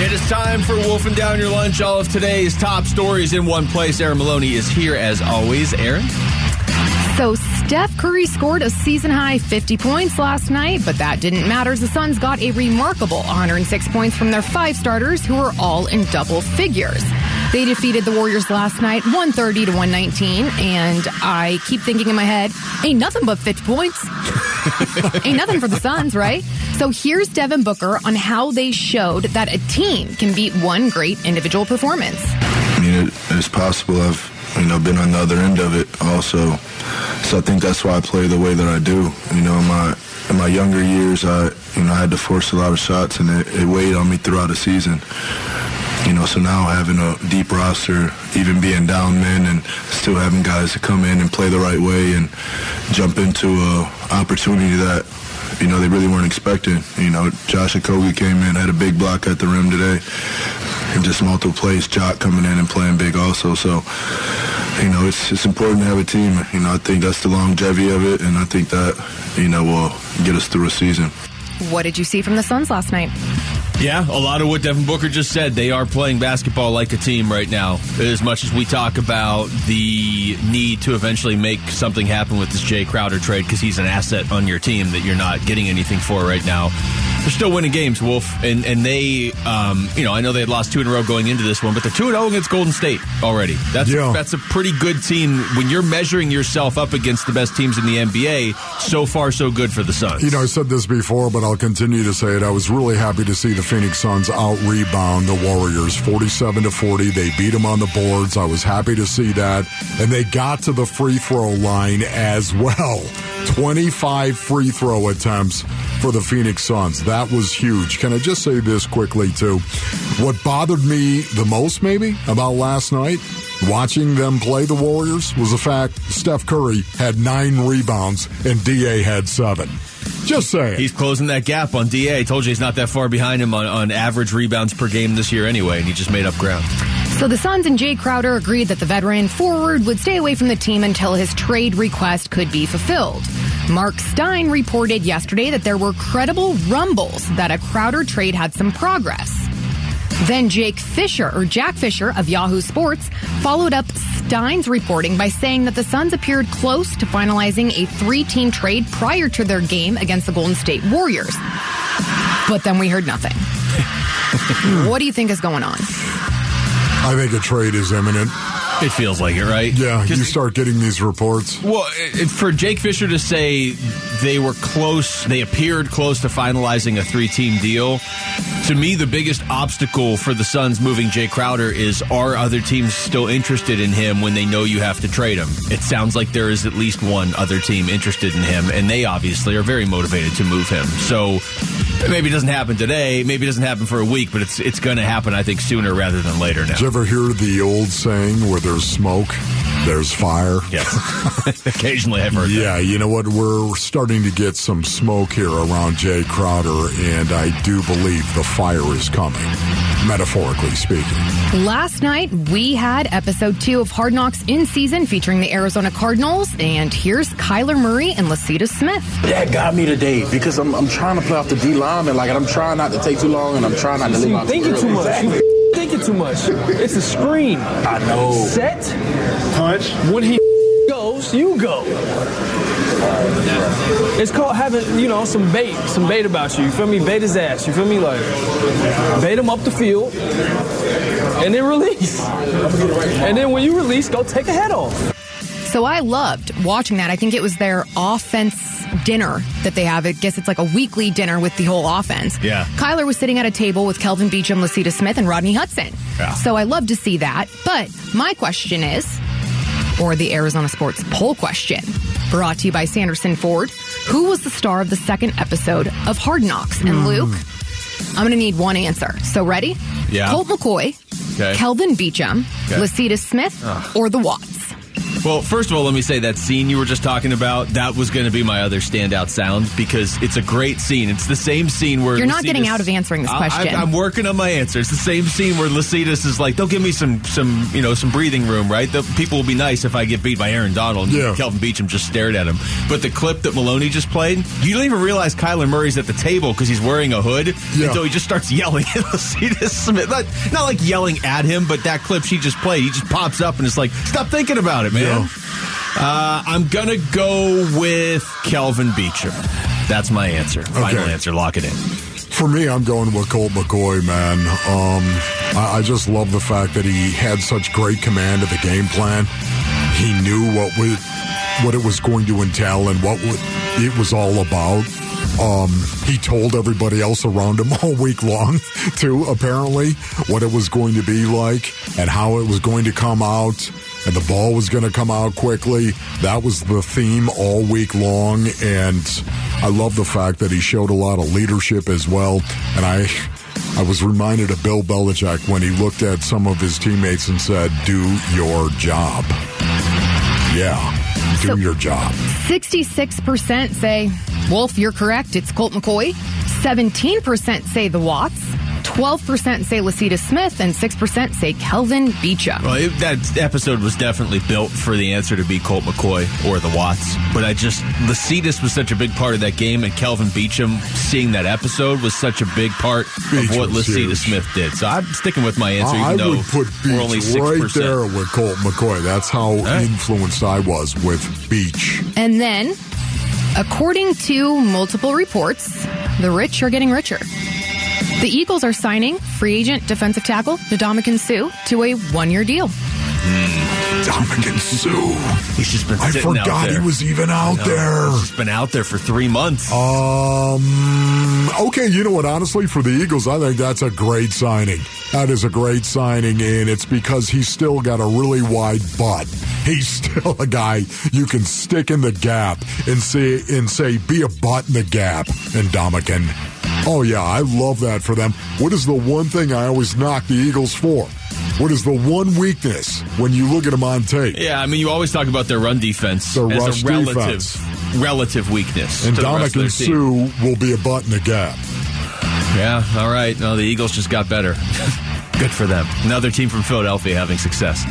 It is time for Wolfing Down Your Lunch. All of today's top stories in one place. Aaron Maloney is here as always. Aaron? So Steph Curry scored a season high 50 points last night, but that didn't matter. The Suns got a remarkable 106 points from their five starters who were all in double figures. They defeated the Warriors last night 130 to 119, and I keep thinking in my head, ain't nothing but 50 points. ain't nothing for the Suns, right? So here's Devin Booker on how they showed that a team can beat one great individual performance. I mean, it, it's possible. I've you know been on the other end of it also, so I think that's why I play the way that I do. You know, in my in my younger years, I you know I had to force a lot of shots, and it, it weighed on me throughout the season. You know, so now having a deep roster, even being down men, and still having guys to come in and play the right way and jump into a opportunity that you know, they really weren't expecting. You know, Josh Okogie came in, had a big block at the rim today, and just multiple plays. Jock coming in and playing big also. So, you know, it's it's important to have a team. You know, I think that's the longevity of it, and I think that you know will get us through a season. What did you see from the Suns last night? Yeah, a lot of what Devin Booker just said. They are playing basketball like a team right now. As much as we talk about the need to eventually make something happen with this Jae Crowder trade because he's an asset on your team that you're not getting anything for right now. They're still winning games, Wolf, and and they, um, you know, I know they had lost two in a row going into this one, but they're two and zero against Golden State already. That's Yeah. that's a pretty good team when you're measuring yourself up against the best teams in the NBA. So far, so good for the Suns. You know, I said this before, but I'll continue to say it. I was really happy to see the Phoenix Suns out rebound the Warriors 47 to 40. They beat them on the boards. I was happy to see that. And they got to the free throw line as well. 25 free throw attempts for the Phoenix Suns. That was huge. Can I just say this quickly, too? What bothered me the most, maybe, about last night, watching them play the Warriors, was the fact Steph Curry had nine rebounds and DA had seven. Just saying. He's closing that gap on DA. I told you he's not that far behind him on, on average rebounds per game this year anyway, and he just made up ground. So the Suns and Jae Crowder agreed that the veteran forward would stay away from the team until his trade request could be fulfilled. Mark Stein reported yesterday that there were credible rumbles that a Crowder trade had some progress. Then Jake Fischer, or Jack Fisher of Yahoo Sports, followed up Stein's reporting by saying that the Suns appeared close to finalizing a three team trade prior to their game against the Golden State Warriors. But then we heard nothing. what do you think is going on? I think a trade is imminent. It feels like it, right? Yeah, you start getting these reports. Well, it- for Jake Fischer to say they were close, they appeared close to finalizing a three team deal, to me, the biggest obstacle for the Suns moving Jae Crowder is are other teams still interested in him when they know you have to trade him? It sounds like there is at least one other team interested in him, and they obviously are very motivated to move him. So maybe it doesn't happen today, maybe it doesn't happen for a week, but it's, it's going to happen, I think, sooner rather than later now. Did you ever hear the old saying where there's smoke, there's fire? Yes. Occasionally I've heard that. Yeah, you know what? We're starting to get some smoke here around Jae Crowder, and I do believe the fire is coming, metaphorically speaking. Last night, we had episode two of Hard Knocks in season featuring the Arizona Cardinals. And here's Kyler Murray and Lecitus Smith. That got me today because I'm, I'm trying to play off the D line and like I'm trying not to take too long and I'm trying not to leave You out thinking too much. You thinking too much. It's a screen. I know. Set. Punch. When he goes, you go. It's called having, you know, some bait, some bait about you. You feel me? Bait his ass. You feel me? Like, bait him up the field, and then release. And then when you release, go take a head off. So I loved watching that. I think it was their offense dinner that they have. I guess it's like a weekly dinner with the whole offense. Yeah. Kyler was sitting at a table with Kelvin Beachum, Lecitus Smith, and Rodney Hudson. Yeah. So I love to see that. But my question is, or the Arizona Sports poll question, brought to you by Sanderson Ford, who was the star of the second episode of Hard Knocks? And hmm. Luke, I'm going to need one answer. So ready? Yeah. Colt McCoy, Okay. Kelvin Beachum, Okay. Lecitus Smith, or the Watts. Well, first of all, let me say that scene you were just talking about, that was going to be my other standout sound because it's a great scene. It's the same scene where You're not Lecitus- getting out of answering this I- question. I, am working on my answer. It's the same scene where Lecitus is like, "They'll give me some, some, you know, some breathing room, right? The people will be nice if I get beat by Aaron Donald." And Yeah. Kelvin Beachum just stared at him. But the clip that Maloney just played, you don't even realize Kyler Murray's at the table because he's wearing a hood Yeah. until he just starts yelling at Lecitus Smith. Not, not like yelling at him, but that clip she just played, he just pops up and it's like, "Stop thinking about it, man." Yeah. Uh, I'm gonna go with Kelvin Beachum. That's my answer. Final Okay. answer. Lock it in. For me, I'm going with Colt McCoy, man. Um, I, I just love the fact that he had such great command of the game plan. He knew what was, what it was going to entail and what it was all about. Um, he told everybody else around him all week long, too, apparently, what it was going to be like and how it was going to come out. And the ball was going to come out quickly. That was the theme all week long. And I love the fact that he showed a lot of leadership as well. And I. I was reminded of Bill Belichick when he looked at some of his teammates and said, Do your job. Yeah, do So- your job. 66% say, Wolf, you're correct. It's Colt McCoy. 17% say the Watts. 12% say Lecitus Smith. And 6% say Kelvin Beachum. Well, it, that episode was definitely built for the answer to be Colt McCoy or the Watts. But I just, Lecitus was such a big part of that game, and Kelvin Beachum seeing that episode was such a big part Beach of what was Lecitus huge. Smith did. So I'm sticking with my answer, I even though would put we're only 6%. right there with Colt McCoy. That's how right. influenced I was with Beach. And then, according to multiple reports, the rich are getting richer. The Eagles are signing free agent defensive tackle Ndamukong Suh to a one-year deal. Dominican Sue. He's just been I sitting out forgot there. he was even out there. He's been out there for three months. Um. Okay, you know what? Honestly, for the Eagles, I think that's a great signing. That is a great signing, and it's because he's still got a really wide butt. He's still a guy you can stick in the gap and say and say, "Be a butt in the gap." And Dominican. Oh yeah, I love that for them. What is the one thing I always knock the Eagles for? What is the one weakness when you look at them on tape? Yeah, I mean, you always talk about their run defense Their as a relative, defense. relative weakness. And to the rest of Dominican their team. Sue will be a butt in the gap. Yeah, all right. No, the Eagles just got better. Good for them. Another team from Philadelphia having success.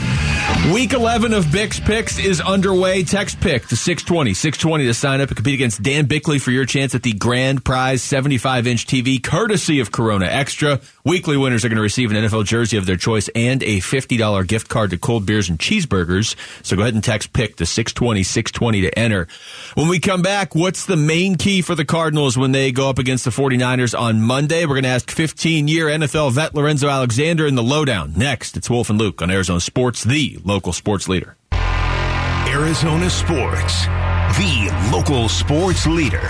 Week 11 of Bix Picks is underway. Text pick to 620. 620 to sign up and compete against Dan Bickley for your chance at the grand prize 75 inch TV, courtesy of Corona Extra. Weekly winners are going to receive an NFL jersey of their choice and a $50 gift card to cold beers and cheeseburgers. So go ahead and text pick to 620 620 to enter. When we come back, what's the main key for the Cardinals when they go up against the 49ers on Monday? We're going to ask 15 year NFL vet Lorenzo Alexander in the lowdown. Next, it's Wolf and Luke on Arizona Sports, the local sports leader. Arizona Sports, the local sports leader.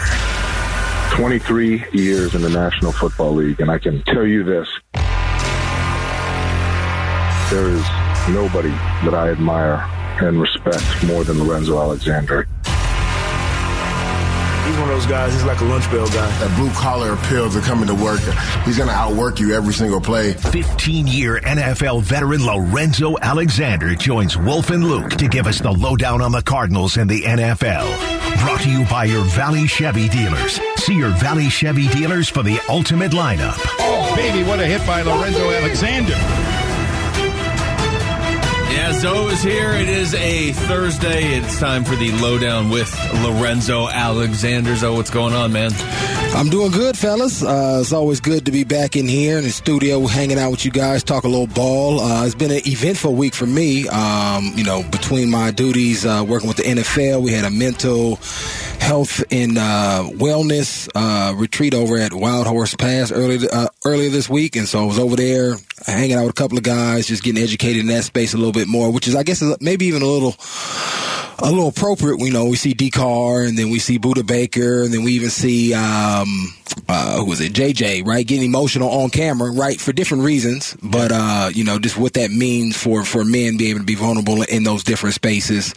23 years in the National Football League, and I can tell you this. There is nobody that I admire and respect more than Lorenzo Alexander. He's one of those guys, he's like a lunch bell guy. That blue collar appeal to coming to work. He's going to outwork you every single play. 15 year NFL veteran Lorenzo Alexander joins Wolf and Luke to give us the lowdown on the Cardinals and the NFL. Brought to you by your Valley Chevy dealers. See your Valley Chevy dealers for the ultimate lineup. Oh, baby, what a hit by Lorenzo Alexander. Yeah, Zoe is here. It is a Thursday. It's time for the lowdown with Lorenzo Alexander. Zoe, what's going on, man? I'm doing good, fellas. Uh, it's always good to be back in here in the studio, hanging out with you guys, talk a little ball. Uh, it's been an eventful week for me. Um, you know, between my duties uh, working with the NFL, we had a mental health and uh, wellness uh, retreat over at Wild Horse Pass earlier uh, earlier this week, and so I was over there hanging out with a couple of guys, just getting educated in that space a little bit more, which is, I guess, maybe even a little a little appropriate. You know, we see D Car, and then we see Budda Baker, and then we even see um, uh, who was it, JJ, right, getting emotional on camera, right, for different reasons. But uh, you know, just what that means for for men being able to be vulnerable in those different spaces.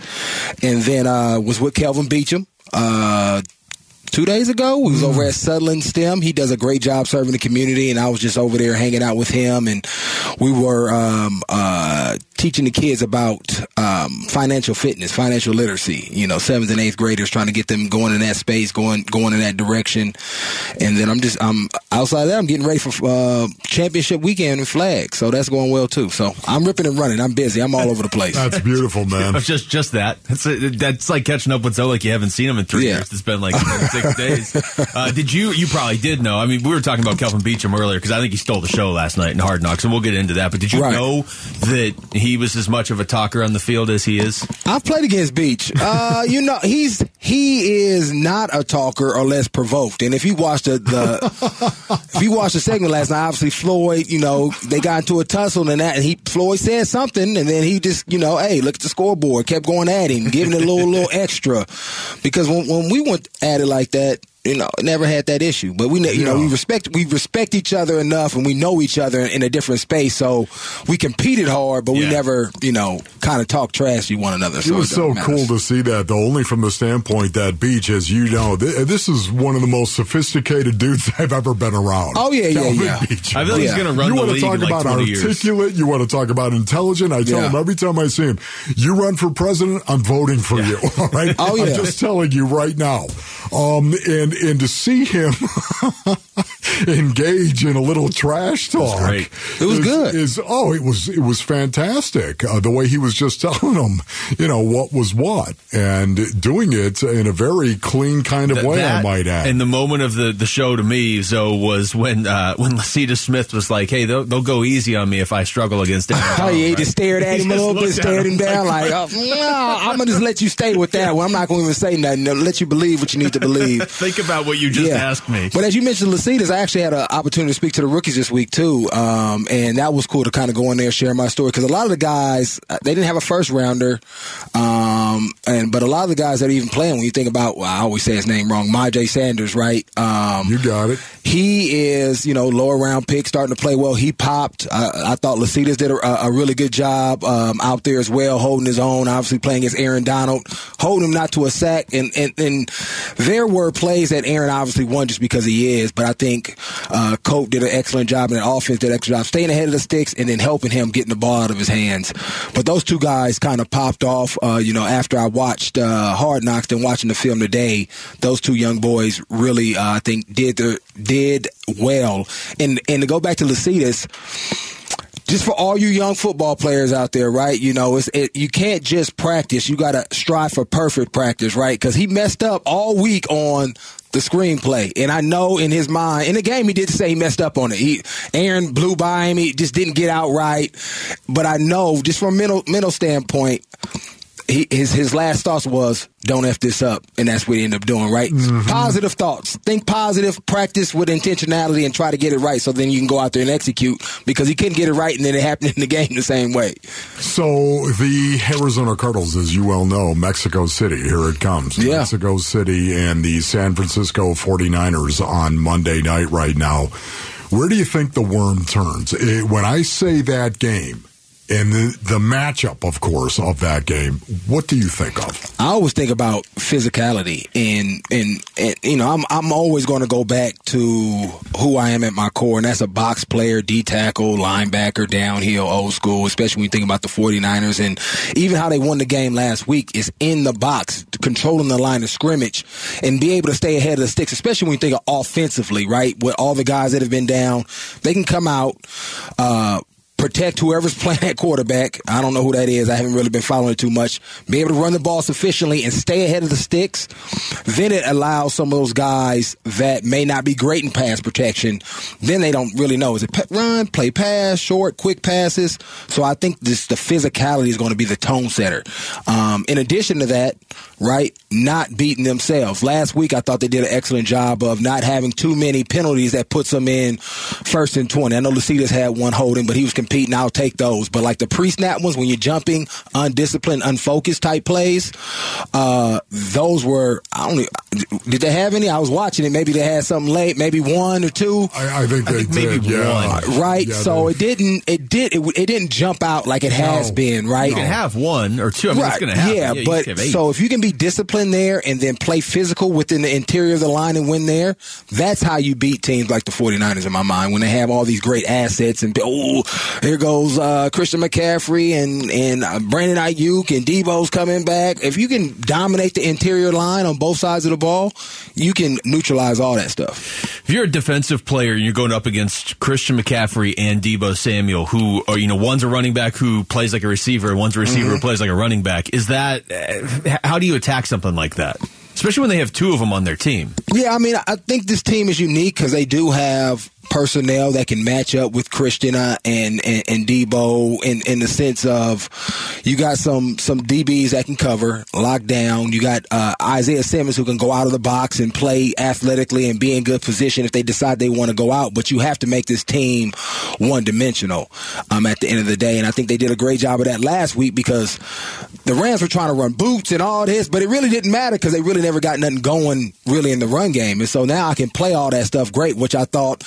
And then uh, was with Kelvin Beachum. Uh, two days ago. We was over at Sutherland STEM. He does a great job serving the community, and I was just over there hanging out with him, and we were um, uh, teaching the kids about um, financial fitness, financial literacy. You know, seventh and eighth graders, trying to get them going in that space, going going in that direction. And then I'm just I'm outside of that. I'm getting ready for uh, championship weekend in Flag, so that's going well too. So I'm ripping and running. I'm busy. I'm all over the place. That's beautiful, man. just just that. That's that's like catching up with Zoe like you haven't seen him in three Yeah. years. It's been like six days. Uh, did you? You probably did know. I mean, we were talking about Kelvin Beachum earlier because I think he stole the show last night in Hard Knocks, and we'll get into that. But did you Right. know that he was as much of a talker on the field as he is? I've played against Beach. Uh, you know, he's he is not a talker or less provoked. And if you watched the, the if you watched the segment last night, obviously Floyd, you know, they got into a tussle and that, and he Floyd said something, and then he just, you know, hey, look at the scoreboard, kept going at him, giving it a little little extra, because when when we went at it like that. You know, never had that issue, but we, ne- you know, we respect we respect each other enough, and we know each other in a different space. So we competed hard, but we never, you know, kind of talk trash to one another. It So was so matter. cool to see that, though, only from the standpoint that Beach, as you know, th- this is one of the most sophisticated dudes I've ever been around. Oh, yeah, yeah, Calvin yeah. Beach. I feel like he's gonna run you wanna talk like about 20 years. articulate, you want to talk about intelligent. I tell Yeah. him every time I see him, you run for president, I'm voting for you. All right? Oh, yeah. I'm just telling you right now. Um, and, and to see him engage in a little trash talk. great. It was is- good. Is, oh, it was, it was fantastic. Uh, the way he was just telling them, you know, what was what and doing it in a very clean kind of Th- way, I might add. And the moment of the, the show to me, Zoe, was when uh, when Lecitus Smith was like, "Hey, they'll, they'll go easy on me if I struggle against Aaron Oh Donald," yeah, he right? just stared at He him a just little bit, looked stared him down like, like, oh, yeah, I'm gonna just let you stay with that one. I'm not gonna even say nothing. I'll let you believe what you need to believe. Think about what you just asked me. But as you mentioned, Lecitus, I actually had an opportunity to speak to the rookies this week too, um, and that was cool to kind of go in there and share my story because a lot of the guys uh, they didn't have a first rounder, um, and but a lot of the guys that are even playing, when you think about, well, I always say his name wrong, my Myjai Sanders, right? Um, you got it. He is, you know, lower round pick, starting to play well. He popped. I, I thought Lecitus did a, a really good job um, out there as well, holding his own. Obviously, playing against Aaron Donald, holding him not to a sack. And, and and there were plays that Aaron obviously won just because he is. But I think uh, Cope did an excellent job, and the offense did an excellent job staying ahead of the sticks and then helping him getting the ball out of his hands. But those two guys kind of popped off. Uh, you know, after I watched uh, Hard Knocks and watching the film today, those two young boys really, uh, I think, did their did well. And and to go back to Lecitus, just for all you young football players out there, right? You know, it's it, you can't just practice. You got to strive for perfect practice, right? Because he messed up all week on the screenplay, and I know in his mind, in the game, he did say he messed up on it. He Aaron blew by him. He just didn't get out right. But I know, just from mental mental standpoint, he, his his last thoughts was don't f this up, and that's what he ended up doing. Right, positive thoughts. Think positive. Practice with intentionality, and try to get it right. So then you can go out there and execute because he couldn't get it right, and then it happened in the game the same way. So the Arizona Cardinals, as you well know, Mexico City, here it comes. Yeah. Mexico City and the San Francisco 49ers on Monday night right now. Where do you think the worm turns? Eh, When I say that game, and the, the matchup, of course, of that game, what do you think of? I always think about physicality, and and, and you know, I'm I'm always going to go back to who I am at my core, and that's a box player, D tackle, linebacker, downhill, old school. Especially when you think about the 49ers, and even how they won the game last week is in the box, controlling the line of scrimmage, and be able to stay ahead of the sticks. Especially when you think of offensively, right? With all the guys that have been down, they can come out. Uh, protect whoever's playing at quarterback. I don't know who that is. I haven't really been following it too much. Be able to run the ball sufficiently and stay ahead of the sticks. Then it allows some of those guys that may not be great in pass protection. Then they don't really know is it run, play pass, short, quick passes. So I think this the physicality is going to be the tone setter. Um, in addition to that, right, not beating themselves. Last week I thought they did an excellent job of not having too many penalties that puts them in first and twenty. I know Lecitus had one holding, but he was competing. I'll take those. But like the pre-snap ones, when you're jumping, undisciplined, unfocused type plays, uh, those were. I don't. e- Did they have any? I was watching it. Maybe they had something late. Maybe one or two. I, I think they did. Maybe yeah. Right. Yeah, so they- it didn't. It did. It, it didn't jump out like it has No. been. Right. You can have one or two. I mean, right. it's going to happen. Yeah, you but can have eight. so if you can be disciplined there and then play physical within the interior of the line and win there, that's how you beat teams like the 49ers in my mind when they have all these great assets and oh, here goes uh, Christian McCaffrey and and uh, Brandon Aiyuk and Deebo's coming back. If you can dominate the interior line on both sides of the ball, you can neutralize all that stuff. If you're a defensive player and you're going up against Christian McCaffrey and Deebo Samuel, who are you know one's a running back who plays like a receiver, and one's a receiver mm-hmm. who plays like a running back, is that uh, how do you attack something like that? Especially when they have two of them on their team. Yeah, I mean, I think this team is unique because they do have personnel that can match up with Christian and, and, and Deebo in, in the sense of you got some some DBs that can cover, lock down. You got uh, Isaiah Simmons who can go out of the box and play athletically and be in good position if they decide they want to go out. But you have to make this team one dimensional um, at the end of the day. And I think they did a great job of that last week because the Rams were trying to run boots and all this, but it really didn't matter because they really never got nothing going really in the run game. And so now I can play all that stuff great, which I thought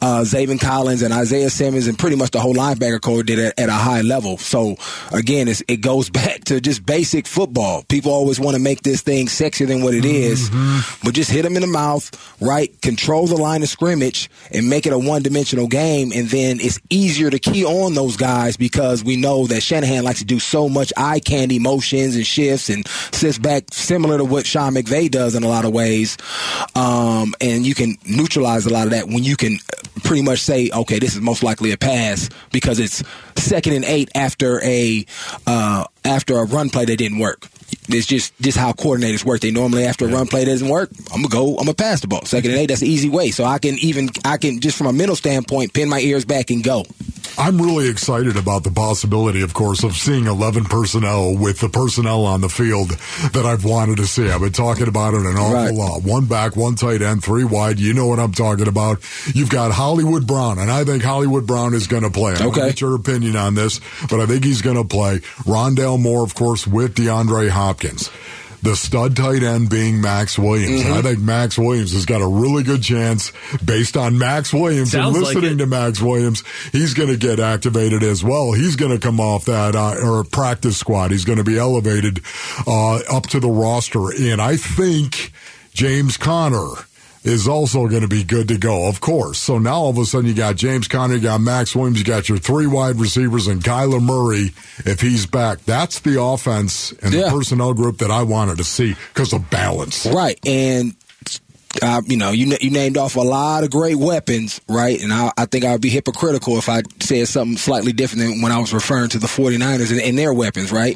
uh, Zaven Collins and Isaiah Simmons and pretty much the whole linebacker core did it at a high level. So again, it goes back to just basic football. People always want to make this thing sexier than what it is, mm-hmm. but just hit them in the mouth, right? Control the line of scrimmage and make it a one dimensional game. And then it's easier to key on those guys because we know that Shanahan likes to do so much eye candy motions and shifts and sits back similar to what Sean McVay does in a lot of ways. Um, and you can neutralize a lot of that when you can pretty much say, okay, this is most likely a pass because it's second and eight after a uh, after a run play that didn't work. It's just just how coordinators work. They normally after a run play doesn't work, I'm gonna go, I'm gonna pass the ball. Second and eight, that's an easy way. So I can even I can just from a mental standpoint pin my ears back and go. I'm really excited about the possibility, of course, of seeing 11 personnel with the personnel on the field that I've wanted to see. I've been talking about it an awful right. lot. One back, one tight end, three wide. You know what I'm talking about. You've got Hollywood Brown, and I think Hollywood Brown is going to play. I okay. get your opinion on this, but I think he's going to play. Rondale Moore, of course, with DeAndre Hopkins the stud tight end being Maxx Williams. Mm-hmm. And I think Maxx Williams has got a really good chance based on Maxx Williams Sounds and listening like to Maxx Williams. He's going to get activated as well. He's going to come off that uh, or practice squad. He's going to be elevated uh, up to the roster. And I think James Conner is also going to be good to go, of course. So now all of a sudden you got James Conner, you got Maxx Williams, you got your three wide receivers, and Kyler Murray if he's back. That's the offense and yeah. the personnel group that I wanted to see because of balance. Right. And uh, you know, you you named off a lot of great weapons, right? And I, I, think I would be hypocritical if I said something slightly different than when I was referring to the 49ers and, and their weapons, right?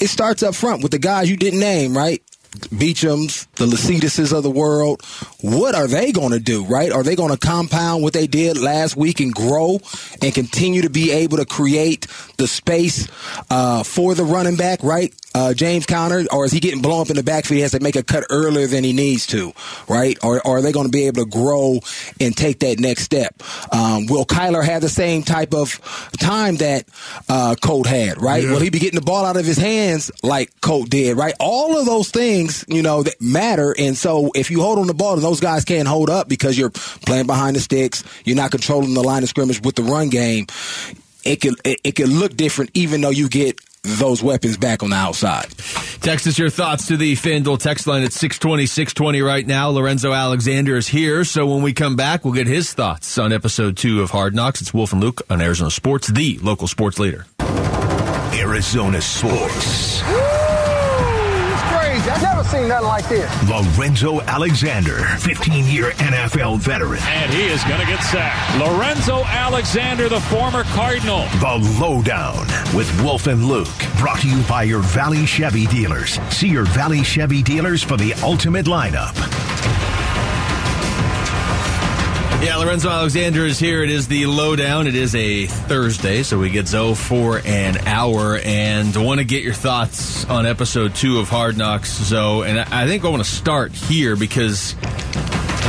It starts up front with the guys you didn't name, right? Beachums, the Lacetises of the world, what are they going to do, right? Are they going to compound what they did last week and grow and continue to be able to create the space uh, for the running back, right? uh, James Conner, or is he getting blown up in the backfield? He has to make a cut earlier than he needs to, right? Or, or are they going to be able to grow and take that next step? Um, will Kyler have the same type of time that uh, Colt had, right? Yeah. Will he be getting the ball out of his hands like Colt did, right? All of those things, you know, that matter. And so if you hold on the ball and those guys can't hold up because you're playing behind the sticks, you're not controlling the line of scrimmage with the run game, it can it, it can look different even though you get those weapons back on the outside. Text us your thoughts to the FanDuel text line at 620, 620 right now. Lorenzo Alexander is here, so when we come back, we'll get his thoughts on episode two of Hard Knocks. It's Wolf and Luke on Arizona Sports, the local sports leader. Arizona Sports. I've never seen nothing like this. Lorenzo Alexander, 15 year NFL veteran. And he is going to get sacked. Lorenzo Alexander, the former Cardinal. The Lowdown with Wolf and Luke. Brought to you by your Valley Chevy dealers. See your Valley Chevy dealers for the ultimate lineup. Yeah, Lorenzo Alexander is here. It is the lowdown. It is a Thursday, so we get Zoe for an hour. And I want to get your thoughts on episode two of Hard Knocks, Zoe. And I think I want to start here because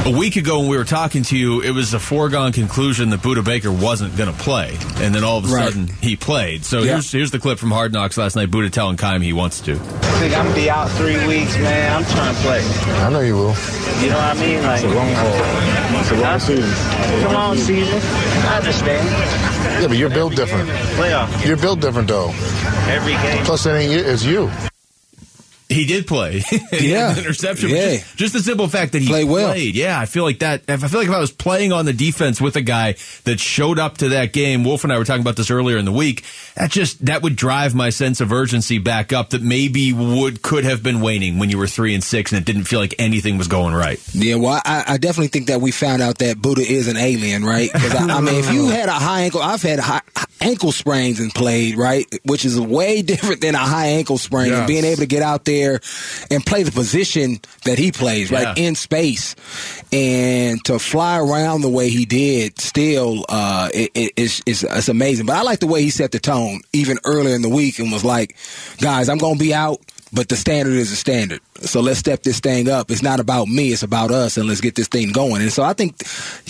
a week ago when we were talking to you, it was a foregone conclusion that Budda Baker wasn't going to play, and then all of a right. sudden he played. So yeah. here's here's the clip from Hard Knocks last night. Budda telling Keim he wants to. I think I'm gonna be out three weeks, man. I'm trying to play. I know you will. You know what I mean? Like it's a long haul. It's a long season. It's a long season. I understand. Yeah, but you're built different. Playoff. You're built different though. Every game. Plus, it ain't you. It's you. He did play. Yeah. interception. Yeah. Just, just the simple fact that he Played well. played. Yeah, I feel like that. I feel like if I was playing on the defense with a guy that showed up to that game, Wolf and I were talking about this earlier in the week. That just that would drive my sense of urgency back up. That maybe would could have been waning when you were three and six, and it didn't feel like anything was going right. Yeah, well, I, I definitely think that we found out that Budda is an alien, right? Because I, I mean, if you had a high ankle, I've had high, ankle sprains and played, right, which is way different than a high ankle sprain. Yes. And being able to get out there and play the position that he plays, right, Yeah. in space, and to fly around the way he did, still, uh, it, it, it's, it's it's amazing. But I like the way he set the tone even earlier in the week and was like, guys, I'm gonna be out. But the standard is a standard. So let's step this thing up. It's not about me, it's about us, and let's get this thing going. And so I think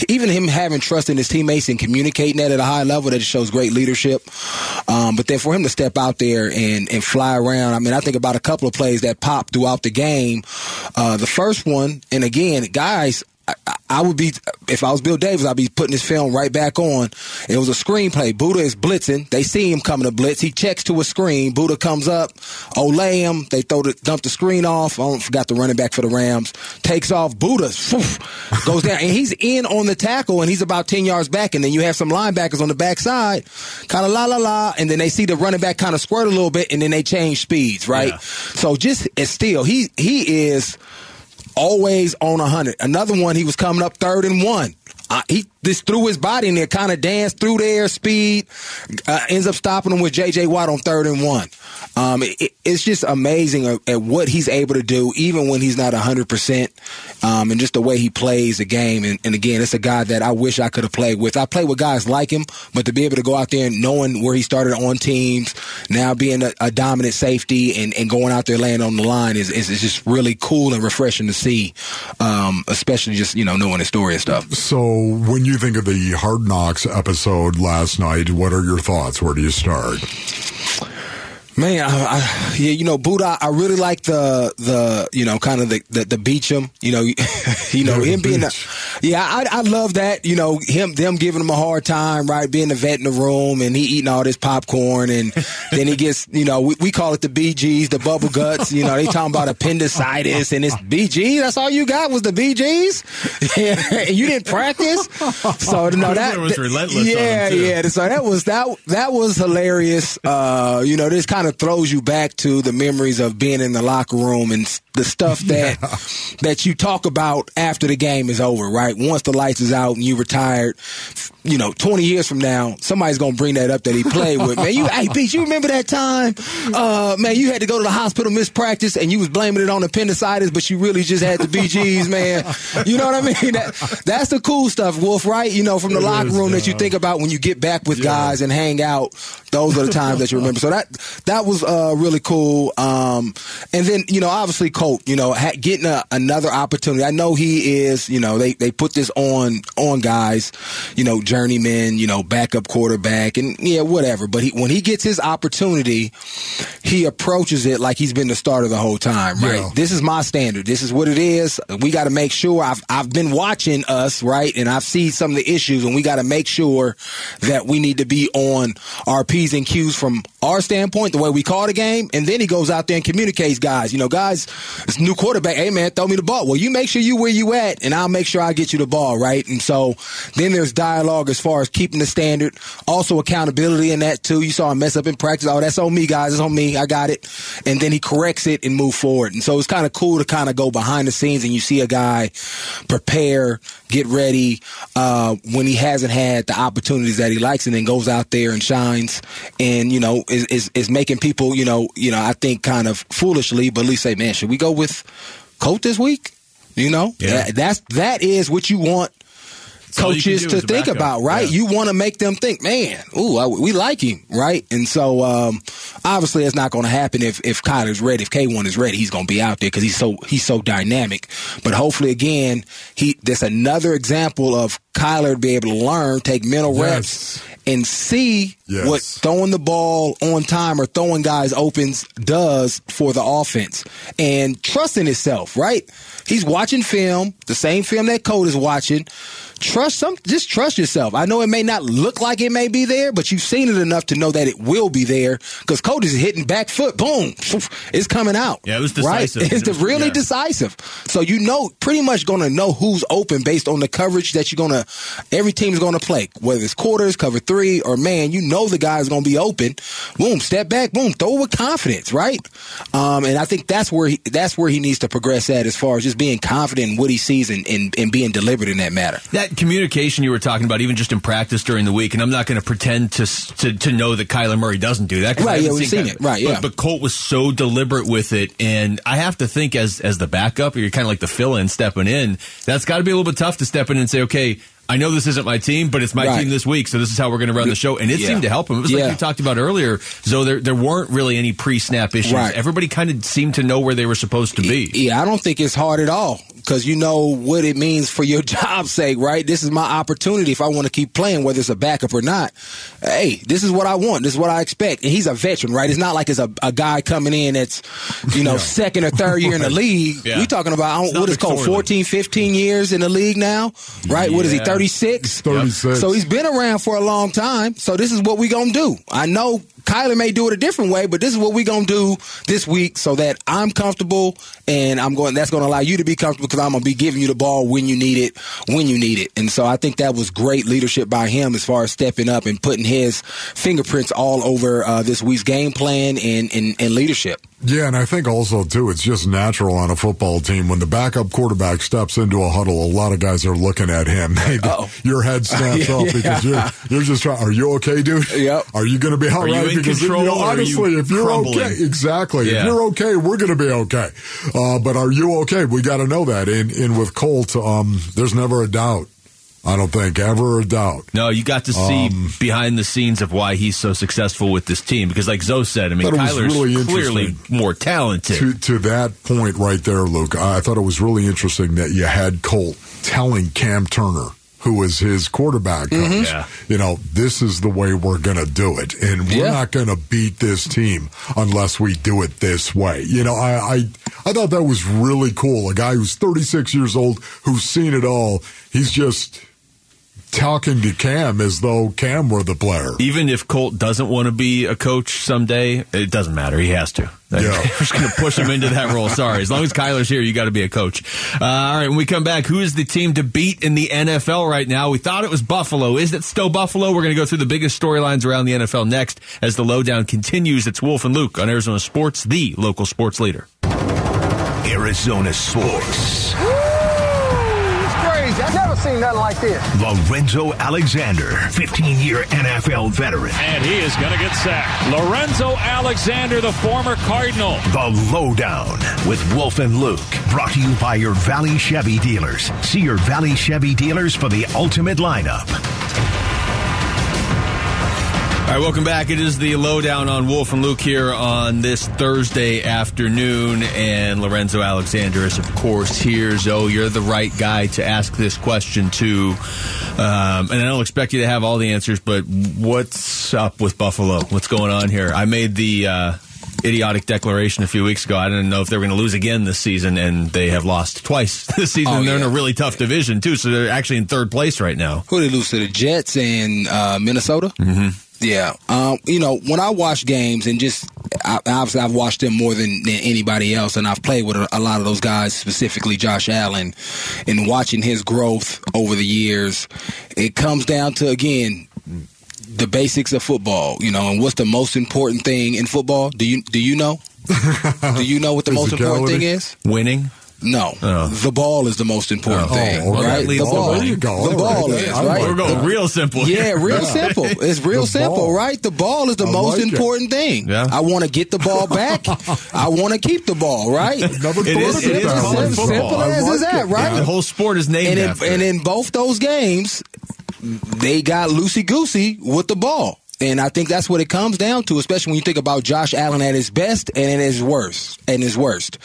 even him having trust in his teammates and communicating that at a high level, that shows great leadership. Um, but then for him to step out there and, and fly around, I mean, I think about a couple of plays that popped throughout the game. Uh, the first one, and again, guys, I would be if I was Bill Davis, I'd be putting this film right back on. It was a screenplay. Budda is blitzing. They see him coming to blitz. He checks to a screen. Budda comes up, olay him. They throw the dump the screen off. I don't forgot the running back for the Rams. Takes off. Budda phew, goes down, and he's in on the tackle, and he's about ten yards back. And then you have some linebackers on the backside, kind of la la la, and then they see the running back kind of squirt a little bit, and then they change speeds, right? Yeah. So just it's still he he is always on a hundred. Another one, he was coming up third and one. Uh, he just threw his body in there, kind of danced through there, speed, uh, ends up stopping him with J.J. Watt on third and one. Um, it, it- it's just amazing at, at what he's able to do, even when he's not 100%, um, and just the way he plays the game. And, and again, it's a guy that I wish I could have played with. I played with guys like him, but to be able to go out there and knowing where he started on teams, now being a, a dominant safety and, and going out there laying on the line is, is, is just really cool and refreshing to see, um, especially just, you know, knowing his story and stuff. So, when you think of the Hard Knocks episode last night, what are your thoughts? Where do you start? Man, I, I, yeah, you know, Budda, I really like the the you know kind of the the, the Beachum, you know, you know him being, a, yeah, I, I love that, you know, him them giving him a hard time, right, being the vet in the room and he eating all this popcorn and then he gets, you know, we, we call it the BGs, the bubble guts, you know, they talking about appendicitis and it's BG, that's all you got was the BGs, and you didn't practice, so no, that was relentless yeah, yeah, so that was that that was hilarious. Uh, you know, this kind of throws you back to the memories of being in the locker room and the stuff that that you talk about after the game is over, right? Once the lights is out and you retired, you know, 20 years from now, somebody's gonna bring that up that he played with. Man, you hey Pete, you remember that time? Uh man, you had to go to the hospital miss practice and you was blaming it on appendicitis, but you really just had the BGs, man. You know what I mean? That that's the cool stuff, Wolf, right? You know, from the It locker is, room that you think about when you get back with guys and hang out. Those are the times that you remember. So that that was uh, really cool. Um, and then you know, obviously, Colt, you know, ha- getting a, another opportunity. I know he is. You know, they they put this on on guys. You know, journeyman. You know, backup quarterback, and yeah, whatever. But he, when he gets his opportunity, he approaches it like he's been the starter the whole time. Right. Yeah. This is my standard. This is what it is. We got to make sure. I've I've been watching us right, and I've seen some of the issues, and we got to make sure that we need to be on our p's and q's from our standpoint, the way we call the game, and then he goes out there and communicates, guys. You know, guys, it's new quarterback. Hey man, throw me the ball. Well, you make sure you where you at, and I'll make sure I get you the ball right. And so then there's dialogue as far as keeping the standard, also accountability in that too. You saw him mess up in practice. Oh, that's on me, guys. It's on me. I got it. And then he corrects it and move forward. And so it's kind of cool to kind of go behind the scenes and you see a guy prepare, get ready uh, when he hasn't had the opportunities that he likes, and then goes out there and shines, and you know is is, is making people you know you know I think kind of foolishly, but at least say, man, should we go with Colt this week? You know, Yeah. That- that's that is what you want all you can coaches to think about, right? Yeah. You want to make them think, man, ooh, I, we like him, right? And so, um, obviously, it's not going to happen if if Kyler's ready. If K one is ready, he's going to be out there because he's so he's so dynamic. But hopefully, again, he there's another example of Kyler to be able to learn, take mental Yes. reps, and see Yes. what throwing the ball on time or throwing guys opens does for the offense and trusting himself, right? He's watching film, the same film that Code is watching, trust some. Just trust yourself. I know it may not look like it may be there, but you've seen it enough to know that it will be there. Because Cody's hitting back foot, boom, it's coming out. Yeah, it was decisive. Right? It's It was- really yeah. decisive. So you know, pretty much going to know who's open based on the coverage that you're going to. Every team's going to play, whether it's quarters, cover three, or man. You know the guy's going to be open. Boom, step back, boom, throw it with confidence, right? Um, and I think that's where he, that's where he needs to progress at as far as just being confident in what he sees and, and, and being deliberate in that matter. That communication you were talking about, even just in practice during the week, and I'm not going to pretend to, to to know that Kyler Murray doesn't do that. Right, yeah, we've seen Kyler- it. Right, but- yeah. But, Colt was so deliberate with it, and I have to think as as the backup, or you're kind of like the fill-in stepping in. That's got to be a little bit tough to step in and say, okay. I know this isn't my team, but it's my Right. team this week, so this is how we're going to run the show. And it Yeah. seemed to help him. It was Yeah. like you talked about earlier, so there there weren't really any pre-snap issues. Right. Everybody kind of seemed to know where they were supposed to be. Yeah, I don't think it's hard at all because you know what it means for your job's sake, right? This is my opportunity if I want to keep playing, whether it's a backup or not. Hey, this is what I want. This is what I expect. And he's a veteran, right? It's not like it's a, a guy coming in that's, you know, second or third year in the league. Yeah. we talking about, I don't- what is it called, McSorley. 14, 15 years in the league now, right? What is he, Yeah. 36? 36. So he's been around for a long time. So this is what we're gonna do. I know Kyler may do it a different way, but this is what we're gonna do this week so that I'm comfortable and I'm going. That's gonna allow you to be comfortable because I'm gonna be giving you the ball when you need it, when you need it. And so I think that was great leadership by him as far as stepping up and putting his fingerprints all over uh, this week's game plan and, and, and leadership. Yeah, and I think also too, it's just natural on a football team when the backup quarterback steps into a huddle. A lot of guys are looking at him. They- your head snaps Yeah. up because you're you're just trying. Are you okay, dude? Yep. Are you going to be all Are you right? in because control you know, are you honestly, if you're crumbling? okay, exactly. Yeah. If you're okay, we're going to be okay. Uh, but are you okay? We got to know that. And and with Colt, um, there's never a doubt. I don't think ever a doubt. No, you got to see Um, behind the scenes of why he's so successful with this team. Because, like Zoe said, I mean, Thought it was Kyler's really clearly more talented. To to that point right there, Luke, I thought it was really interesting that you had Colt telling Cam Turner, who was his quarterback coach, Mhm. Yeah. you know, this is the way we're going to do it, and we're Yeah. not going to beat this team unless we do it this way. You know, I, I I thought that was really cool. A guy who's 36 years old, who's seen it all. He's just talking to Cam as though Cam were the player. Even if Colt doesn't want to be a coach someday, it doesn't matter. He has to. Yeah. We're just going to push him into that role. Sorry. As long as Kyler's here, you got to be a coach. Uh, all right. When we come back, who is the team to beat in the NFL right now? We thought it was Buffalo. Is it still Buffalo? We're going to go through the biggest storylines around the NFL next as the lowdown continues. It's Wolf and Luke on Arizona Sports, the local sports leader. Arizona sports. Seen nothing like this. Lorenzo Alexander, 15 year NFL veteran. And he is going to get sacked. Lorenzo Alexander, the former Cardinal. The Lowdown with Wolf and Luke. Brought to you by your Valley Chevy dealers. See your Valley Chevy dealers for the ultimate lineup. All right, welcome back. It is the lowdown on Wolf and Luke here on this Thursday afternoon, and Lorenzo Alexander is, of course, here. Zoe, you're the right guy to ask this question to, um, and I don't expect you to have all the answers, but what's up with Buffalo? What's going on here? I made the uh, idiotic declaration a few weeks ago. I didn't know if they were going to lose again this season, and they have lost twice this season. Oh, and they're in a really tough division too, so they're actually in third place right now. Who did they lose to the Jets and uh, Minnesota? Mm-hmm. Yeah. Um, you know, when I watch games and just I, obviously I've watched them more than, than anybody else, and I've played with a, a lot of those guys, specifically Josh Allen, and watching his growth over the years, it comes down to again the basics of football. You know, and what's the most important thing in football? Do you do you know? do you know what the most important thing is? Winning. No, Oh. the ball is the most important Oh. thing, Oh, okay. right? The ball, winning. There you the ball is I right. We're going real simple. Yeah, real Yeah. simple. It's real The simple, ball. right? The ball is the I most like it. important thing. Yeah. I want to get the ball back. I want to keep the ball, right? Never It thought is- of it it is that simple, football. simple as like is that, it. right? The whole sport is named And in, after. and in both those games, they got loosey goosey with the ball. And I think that's what it comes down to, especially when you think about Josh Allen at his best and at his worst. And his worst,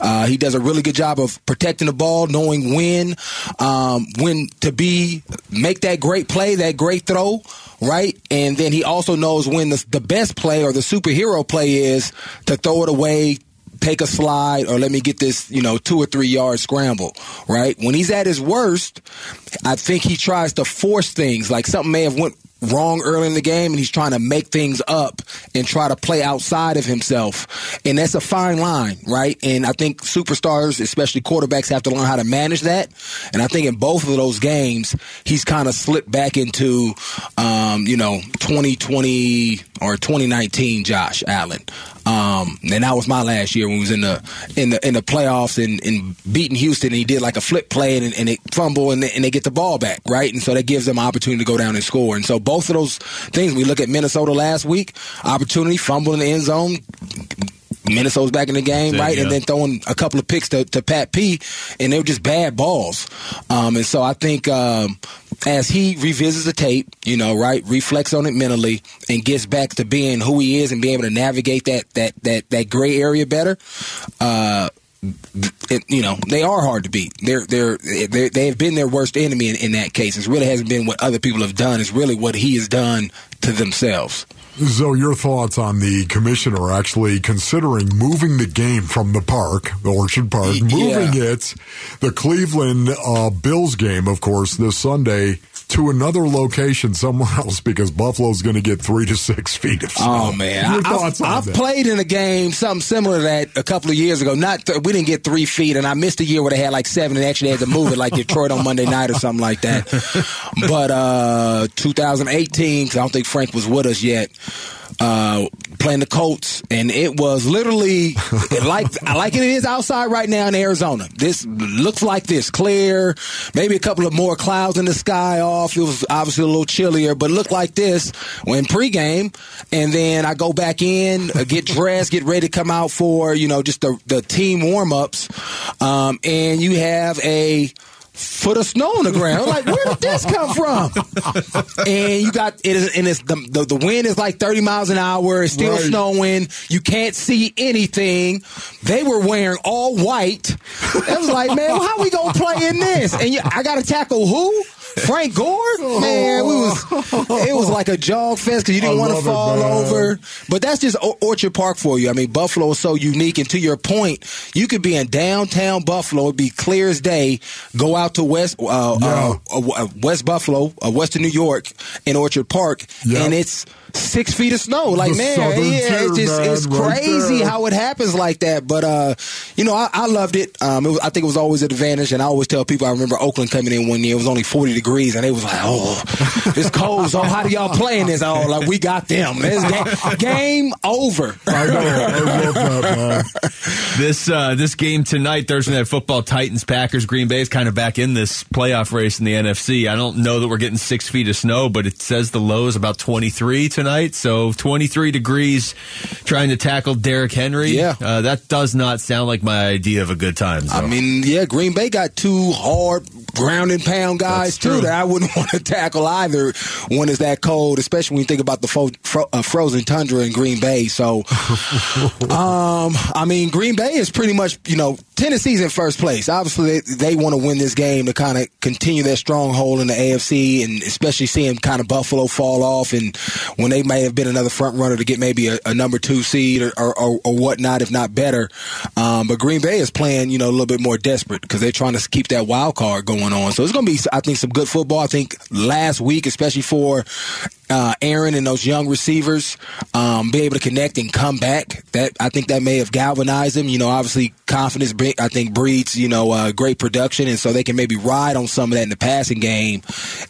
uh, he does a really good job of protecting the ball, knowing when, um, when to be, make that great play, that great throw, right? And then he also knows when the, the best play or the superhero play is to throw it away take a slide or let me get this, you know, two or three yard scramble, right? When he's at his worst, I think he tries to force things like something may have went wrong early in the game and he's trying to make things up and try to play outside of himself. And that's a fine line, right? And I think superstars, especially quarterbacks, have to learn how to manage that. And I think in both of those games, he's kind of slipped back into, um, you know, 2020 or 2019 Josh Allen. Um, and that was my last year when he was in the in the in the playoffs and, and beating Houston. And he did like a flip play and, and they fumble and they, and they get the ball back, right? And so that gives them an opportunity to go down and score. And so both of those things, we look at Minnesota last week, opportunity, fumble in the end zone, Minnesota's back in the game, right? yeah. And then throwing a couple of picks to, to Pat P, and they were just bad balls. Um, and so I think um, as he revisits the tape, you know, right, reflects on it mentally, and gets back to being who he is and being able to navigate that that that that gray area better. Uh, it, you know they are hard to beat. They're they're, they they have been their worst enemy in, in that case. It really hasn't been what other people have done. It's really what he has done to themselves. So, your thoughts on the commissioner actually considering moving the game from the park, the Orchard Park, moving yeah. it, the Cleveland uh, Bills game, of course, this Sunday, to another location somewhere else because Buffalo's going to get three to six feet of snow. Oh man, Your thoughts have on I've that? played in a game something similar to that a couple of years ago. Not th- we didn't get three feet, and I missed a year where they had like seven and actually had to move it like Detroit on Monday night or something like that. But uh 2018, 'cause I don't think Frank was with us yet. Uh, playing the Colts, and it was literally like like it is outside right now in Arizona. This looks like this clear, maybe a couple of more clouds in the sky off. It was obviously a little chillier, but it looked like this when pregame. And then I go back in, uh, get dressed, get ready to come out for you know just the the team warm ups, um, and you have a foot of snow on the ground. Like, where did this come from? and you got it is, and it's the, the the wind is like thirty miles an hour. It's still Right. snowing. You can't see anything. They were wearing all white. It was like, man, how we gonna play in this? And you, I got to tackle who? Frank Gore, man, we was it was like a jog fest because you didn't want to love it, fall over. But that's just O- Orchard Park for you. I mean, Buffalo is so unique, and to your point, you could be in downtown Buffalo, it'd be clear as day. Go out to West uh, uh, uh, West Buffalo, uh, Western New York, in Orchard Park, Yeah. and it's six feet of snow. Like The man, yeah, tier, it's just man, it's right crazy there. how it happens like that. But uh, you know, I, I loved it. Um, it was, I think it was always an advantage, and I always tell people. I remember Oakland coming in one year; it was only forty degrees, and they was like, "Oh, it's cold. So how do y'all playing this?" Oh, like we got them. It's game, game over. I know. I love that, man. This uh, this game tonight, Thursday Night Football, Titans, Packers, Green Bay is kind of back in this playoff race in the NFC. I don't know that we're getting six feet of snow, but it says the low is about 23 tonight. So 23 degrees trying to tackle Derrick Henry. Yeah. Uh, that does not sound like my idea of a good time. I mean, yeah, Green Bay got two hard ground and pound guys too that I wouldn't want to tackle either when it's that cold, especially when you think about the fo- fro- uh, frozen tundra in Green Bay. So, um, I mean, Green Bay is pretty much you know Tennessee's in first place. Obviously, they, they want to win this game to kind of continue their stronghold in the AFC, and especially seeing kind of Buffalo fall off, and when they may have been another front runner to get maybe a, a number two seed or, or, or, or whatnot, if not better. Um, but Green Bay is playing, you know, a little bit more desperate because they're trying to keep that wild card going on. So it's going to be, I think, some good football. I think last week, especially for uh, Aaron and those young receivers, um, be able to connect and come back. That I think that may have galvanized them. You know, obviously confidence, I think, breeds you know uh, great production, and so they can maybe ride on some of that in the passing game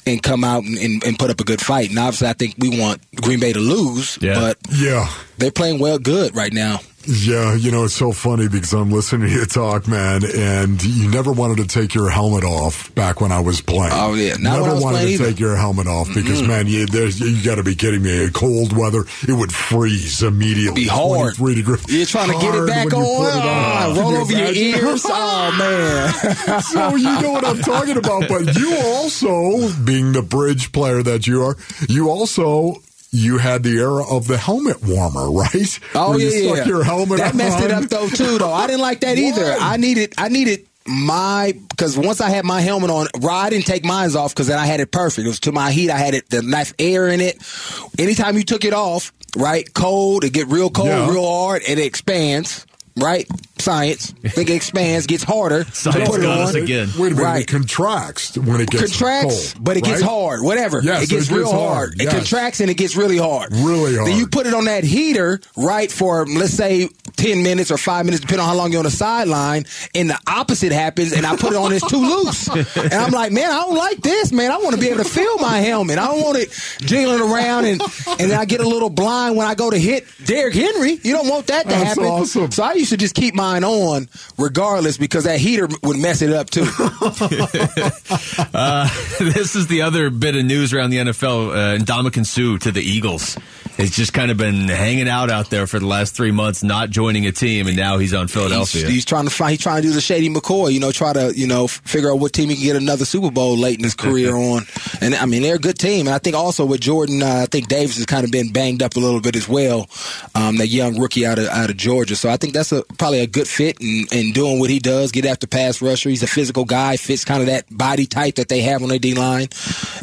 and come out and, and, and put up a good fight. And obviously, I think we want Green Bay to lose, Yeah. but Yeah. they're playing well, good right now. Yeah, you know, it's so funny because I'm listening to you talk, man, and you never wanted to take your helmet off back when I was playing. Oh, yeah. Not never when I was wanted to either. take your helmet off because, man, you, there's, you got to be kidding me. Cold weather, it would freeze immediately. Be hard. 23 degrees. You're trying to get it back on. on. roll you over your ears. Oh man. so you know what I'm talking about. But you also, being the bridge player that you are, you also you had the era of the helmet warmer, right? Oh Where yeah, you yeah. stuck your helmet that messed it up though too. Though I didn't like that either. I needed, I needed my because once I had my helmet on, well, I didn't take mine off because then I had it perfect. It was to my heat. I had it the nice air in it. Anytime you took it off, right, cold, it get real cold, Yeah. real hard, and it expands. Right? Science. I think it expands, gets harder. Science put it got on. us again. Wait a minute. Right. It contracts when it gets contracts, cold, but it gets right? hard. Whatever. Yes, it gets it gets real hard. hard, It contracts and it gets really hard. Really hard. Then you put it on that heater, right, for let's say ten minutes or five minutes, depending on how long you're on the sideline, and the opposite happens, and I put it on it's too loose. And I'm like, man, I don't like this, man. I want to be able to feel my helmet. I don't want it jiggling around and and then I get a little blind when I go to hit Derrick Henry. You don't want that to That's happen. awesome. So I used to just keep mine on regardless because that heater would mess it up too. Uh, this is the other bit of news around the NFL. Uh, Ndamukong Suh to the Eagles. He's just kind of been hanging out out there for the last three months, not joining a team, and now he's on Philadelphia. He's, he's trying to find. He's trying to do the Shady McCoy. You know, try to you know figure out what team he can get another Super Bowl late in his career on. And I mean, they're a good team. And I think also with Jordan, uh, I think Davis has kind of been banged up a little bit as well. Um, that young rookie out of out of Georgia. So I think that's a probably a good fit and, in doing what he does. Get after pass rusher. He's a physical guy. Fits kind of that body type that they have on their D line.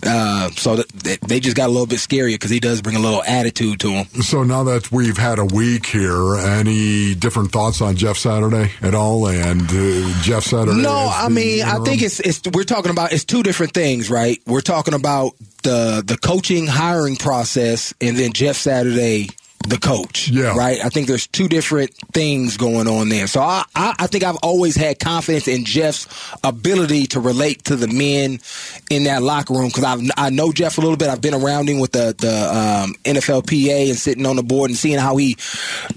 Uh, so that they just got a little bit scarier because he does bring a little attitude to him. So now that we've had a week here, any different thoughts on Jeff Saturday at all? And uh, Jeff Saturday? No, I the mean, I think it's it's we're talking about it's two different things, right? We're talking about the the coaching hiring process and then Jeff Saturday the coach. Yeah. Right? I think there's two different things going on there. So I, I, I think I've always had confidence in Jeff's ability to relate to the men in that locker room because I I know Jeff a little bit. I've been around him with the the um, NFLPA and sitting on the board and seeing how he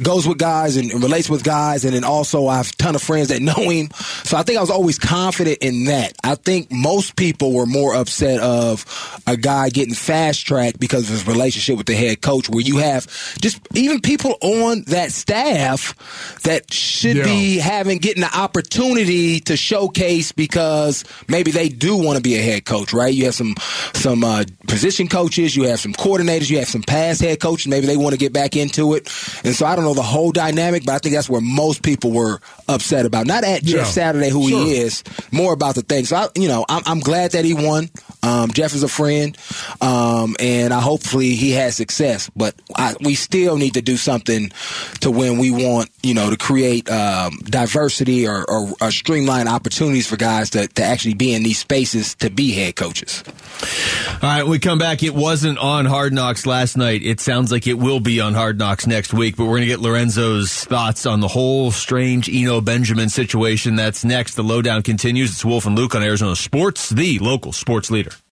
goes with guys and, and relates with guys. And then also I have a ton of friends that know him. So I think I was always confident in that. I think most people were more upset of a guy getting fast tracked because of his relationship with the head coach, where you have just even people on that staff that should Yeah. be having getting the opportunity to showcase because maybe they do want to be a head coach, right? You have some some uh, position coaches, you have some coordinators, you have some past head coaches. Maybe they want to get back into it, and so I don't know the whole dynamic, but I think that's where most people were upset about. Not at Yeah. Jeff Saturday, who Sure. he is, more about the thing. So I, you know, I'm, I'm glad that he won. Um, Jeff is a friend, um, and I hopefully he has success. But I, we still need to do something to when we want, you know, to create um, diversity or, or, or streamline opportunities for guys to, to actually be in these spaces to be head coaches. All right, we come back. It wasn't on Hard Knocks last night. It sounds like it will be on Hard Knocks next week, but we're going to get Lorenzo's thoughts on the whole strange Eno Benjamin situation. That's next. The lowdown continues. It's Wolf and Luke on Arizona Sports, the local sports leader.